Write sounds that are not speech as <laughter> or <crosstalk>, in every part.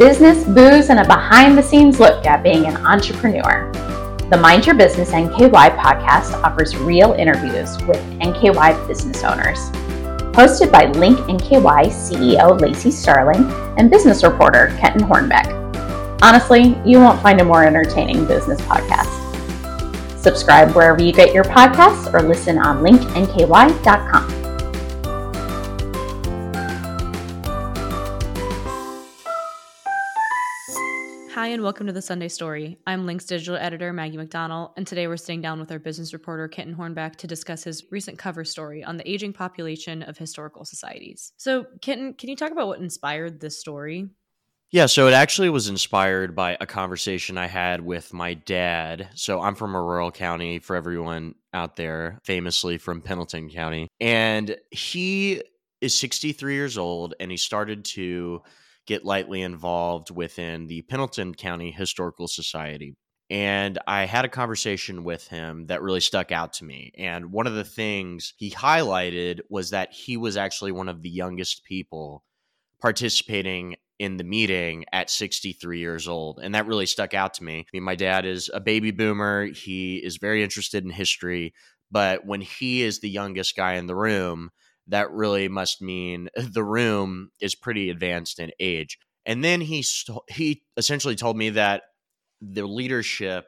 business, booze, and a behind the scenes look at being an entrepreneur. The Mind Your Business NKY podcast offers real interviews with NKY business owners. Hosted by Link NKY CEO Lacey Starling and business reporter Kenton Hornbeck. Honestly, you won't find a more entertaining business podcast. Subscribe wherever you get your podcasts or listen on linknky.com. and welcome to the Sunday Story. I'm Link's digital editor, Maggie McDonald, and today we're sitting down with our business reporter, Kenton Hornbeck, to discuss his recent cover story on the aging population of historical societies. So, Kenton, can you talk about what inspired this story? Yeah, so it actually was inspired by a conversation I had with my dad. So I'm from a rural county for everyone out there, famously from Pendleton County. And he is 63 years old and he started to get lightly involved within the Pendleton County Historical Society. And I had a conversation with him that really stuck out to me. And one of the things he highlighted was that he was actually one of the youngest people participating in the meeting at 63 years old. And that really stuck out to me. I mean, my dad is a baby boomer, he is very interested in history. But when he is the youngest guy in the room, that really must mean <laughs> the room is pretty advanced in age. And then he st- he essentially told me that the leadership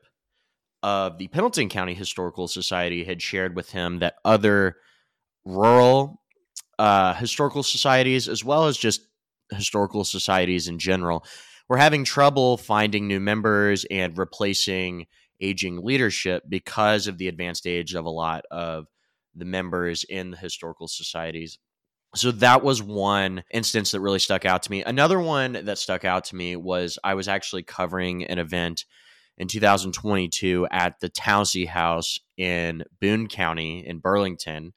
of the Pendleton County Historical Society had shared with him that other rural uh, historical societies, as well as just historical societies in general, were having trouble finding new members and replacing aging leadership because of the advanced age of a lot of the members in the historical societies. So that was one instance that really stuck out to me. Another one that stuck out to me was I was actually covering an event in 2022 at the Tousey House in Boone County in Burlington.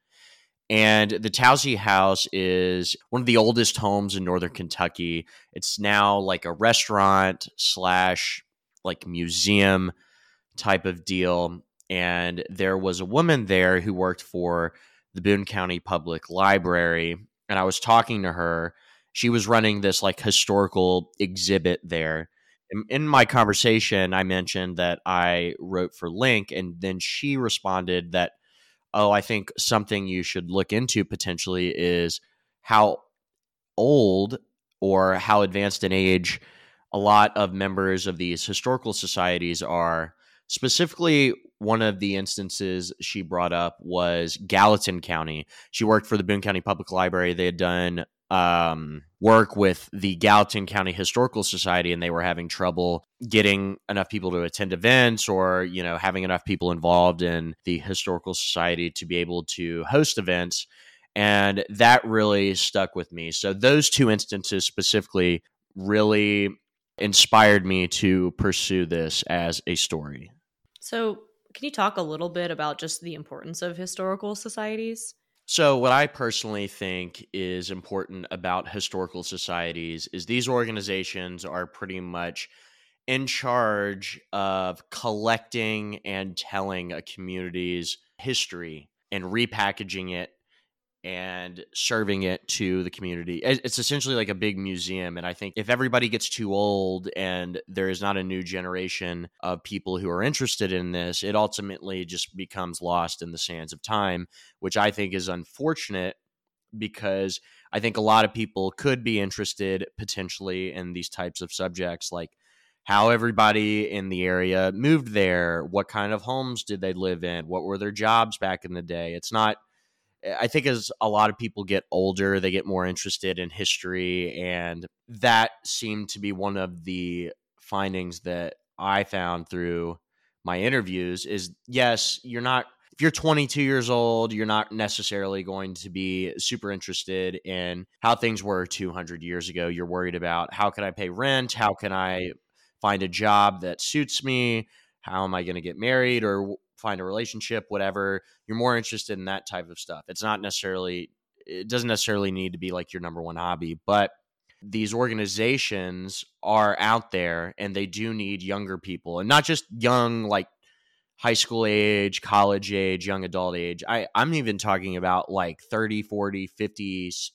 And the Tousey House is one of the oldest homes in northern Kentucky. It's now like a restaurant slash like museum type of deal and there was a woman there who worked for the Boone County Public Library, and I was talking to her. She was running this like historical exhibit there. In, in my conversation, I mentioned that I wrote for Link, and then she responded that, "Oh, I think something you should look into potentially is how old or how advanced in age a lot of members of these historical societies are." Specifically, one of the instances she brought up was Gallatin County. She worked for the Boone County Public Library. They had done um, work with the Gallatin County Historical Society, and they were having trouble getting enough people to attend events or, you know, having enough people involved in the Historical Society to be able to host events. And that really stuck with me. So, those two instances specifically really inspired me to pursue this as a story. So, can you talk a little bit about just the importance of historical societies? So, what I personally think is important about historical societies is these organizations are pretty much in charge of collecting and telling a community's history and repackaging it and serving it to the community. It's essentially like a big museum. And I think if everybody gets too old and there is not a new generation of people who are interested in this, it ultimately just becomes lost in the sands of time, which I think is unfortunate because I think a lot of people could be interested potentially in these types of subjects like how everybody in the area moved there, what kind of homes did they live in, what were their jobs back in the day. It's not I think as a lot of people get older, they get more interested in history. And that seemed to be one of the findings that I found through my interviews is yes, you're not if you're 22 years old, you're not necessarily going to be super interested in how things were 200 years ago. You're worried about how can I pay rent? How can I find a job that suits me? How am I going to get married? Or find a relationship, whatever. You're more interested in that type of stuff. It's not necessarily, it doesn't necessarily need to be like your number one hobby, but these organizations are out there and they do need younger people and not just young, like high school age, college age, young adult age. I, I'm even talking about like 30, 40, 50s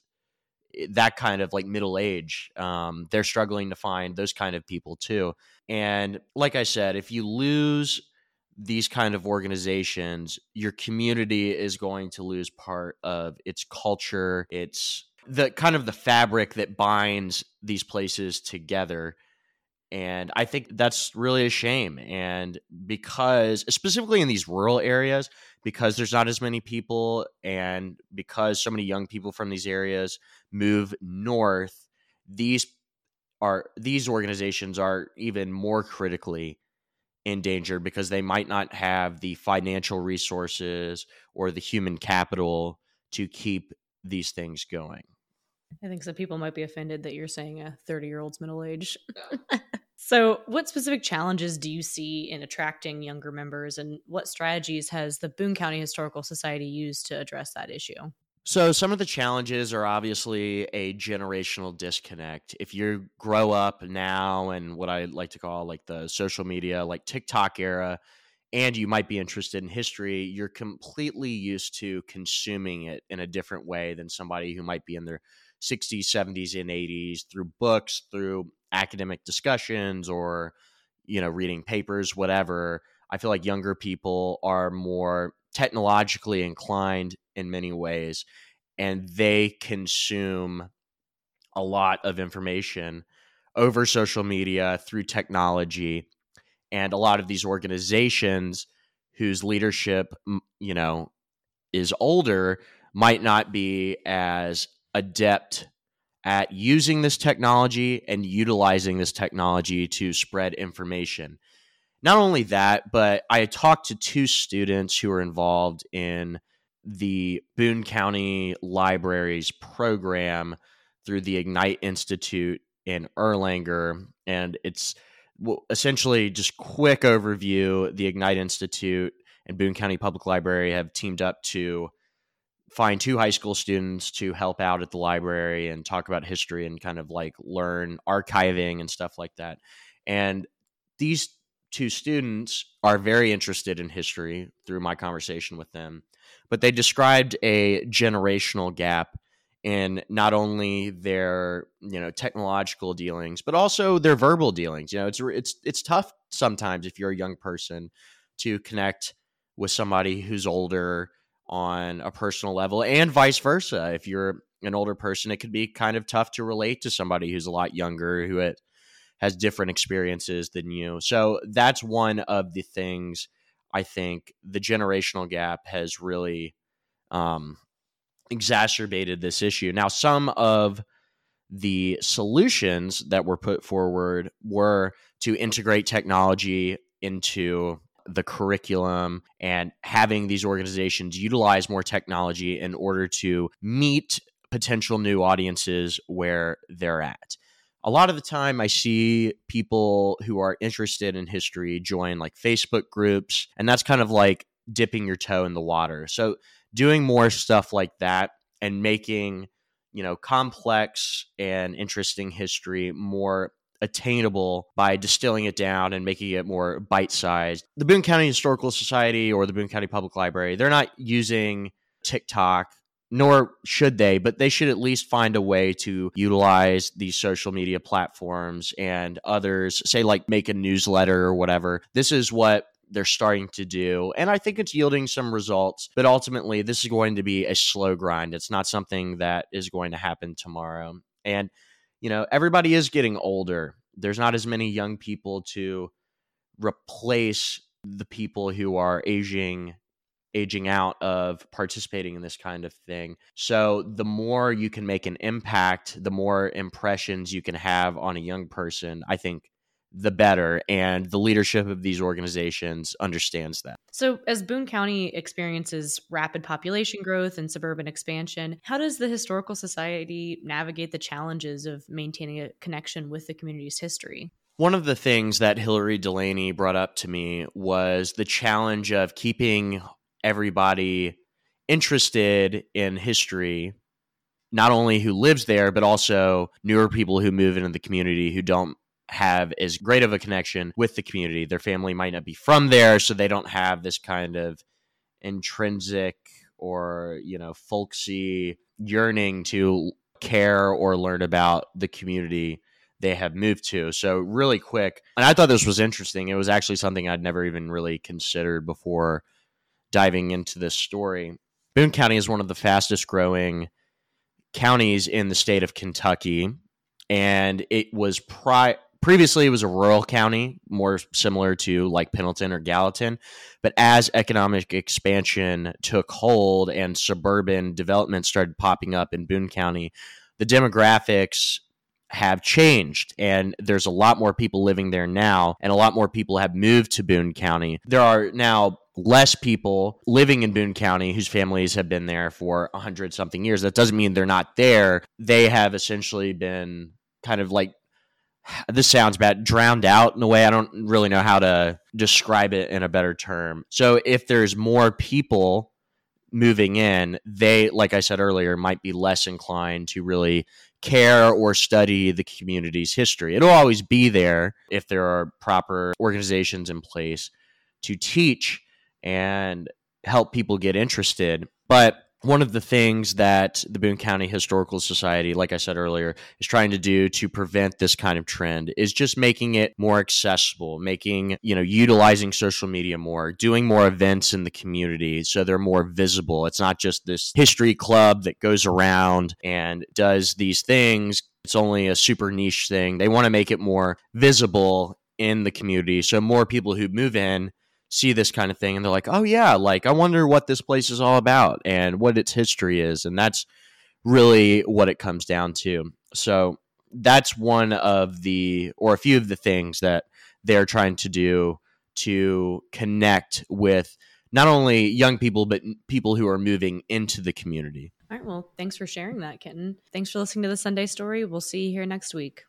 that kind of like middle age. Um, they're struggling to find those kind of people too. And like I said, if you lose these kind of organizations, your community is going to lose part of its culture, its the kind of the fabric that binds these places together. And I think that's really a shame. And because, specifically in these rural areas, because there's not as many people and because so many young people from these areas move north, these are these organizations are even more critically endangered because they might not have the financial resources or the human capital to keep these things going. I think some people might be offended that you're saying a 30 year old's middle age. <laughs> so, what specific challenges do you see in attracting younger members, and what strategies has the Boone County Historical Society used to address that issue? So, some of the challenges are obviously a generational disconnect. If you grow up now and what I like to call like the social media, like TikTok era, and you might be interested in history, you're completely used to consuming it in a different way than somebody who might be in their 60s, 70s, and 80s through books, through academic discussions, or, you know, reading papers, whatever. I feel like younger people are more technologically inclined in many ways, and they consume a lot of information over social media through technology. And a lot of these organizations whose leadership, you know, is older might not be as adept at using this technology and utilizing this technology to spread information. Not only that, but I talked to two students who were involved in the Boone County Libraries program through the Ignite Institute in Erlanger. And it's essentially just quick overview. The Ignite Institute and Boone County Public Library have teamed up to find two high school students to help out at the library and talk about history and kind of like learn archiving and stuff like that. And these two students are very interested in history through my conversation with them, but they described a generational gap in not only their you know technological dealings but also their verbal dealings you know it's it's it's tough sometimes if you're a young person to connect with somebody who's older on a personal level and vice versa. If you're an older person, it could be kind of tough to relate to somebody who's a lot younger who it, has different experiences than you. So that's one of the things I think the generational gap has really um, exacerbated this issue. Now, some of the solutions that were put forward were to integrate technology into the curriculum and having these organizations utilize more technology in order to meet potential new audiences where they're at. A lot of the time, I see people who are interested in history join like Facebook groups, and that's kind of like dipping your toe in the water. So, doing more stuff like that and making, you know, complex and interesting history more attainable by distilling it down and making it more bite sized. The Boone County Historical Society or the Boone County Public Library, they're not using TikTok, nor should they, but they should at least find a way to utilize these social media platforms and others, say, like make a newsletter or whatever. This is what they're starting to do. And I think it's yielding some results, but ultimately, this is going to be a slow grind. It's not something that is going to happen tomorrow. And you know, everybody is getting older. There's not as many young people to replace the people who are aging aging out of participating in this kind of thing. So the more you can make an impact, the more impressions you can have on a young person, I think the better. And the leadership of these organizations understands that. So, as Boone County experiences rapid population growth and suburban expansion, how does the Historical Society navigate the challenges of maintaining a connection with the community's history? One of the things that Hillary Delaney brought up to me was the challenge of keeping everybody interested in history not only who lives there, but also newer people who move into the community who don't have as great of a connection with the community. Their family might not be from there, so they don't have this kind of intrinsic or, you know, folksy yearning to care or learn about the community they have moved to. So, really quick, and I thought this was interesting. It was actually something I'd never even really considered before diving into this story. Boone County is one of the fastest growing counties in the state of Kentucky, and it was pri- previously it was a rural county, more similar to like Pendleton or Gallatin. But as economic expansion took hold and suburban development started popping up in Boone County, the demographics have changed and there's a lot more people living there now and a lot more people have moved to Boone County. There are now less people living in Boone County whose families have been there for a hundred something years. That doesn't mean they're not there. They have essentially been kind of like <sighs> this sounds bad drowned out in a way i don't really know how to describe it in a better term so if there's more people moving in they like i said earlier might be less inclined to really care or study the community's history it'll always be there if there are proper organizations in place to teach and help people get interested but one of the things that the Boone County Historical Society, like I said earlier, is trying to do to prevent this kind of trend is just making it more accessible, making, you know, utilizing social media more, doing more events in the community so they're more visible. It's not just this history club that goes around and does these things. It's only a super niche thing. They want to make it more visible in the community so more people who move in see this kind of thing and they're like, oh, yeah, like I wonder what this place is all about and what its history is. And that's really what it comes down to. So that's one of the, or a few of the things that they're trying to do to connect with not only young people, but people who are moving into the community. All right. Well, thanks for sharing that, Kenton. Thanks for listening to the Sunday story. We'll see you here next week.